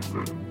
dark.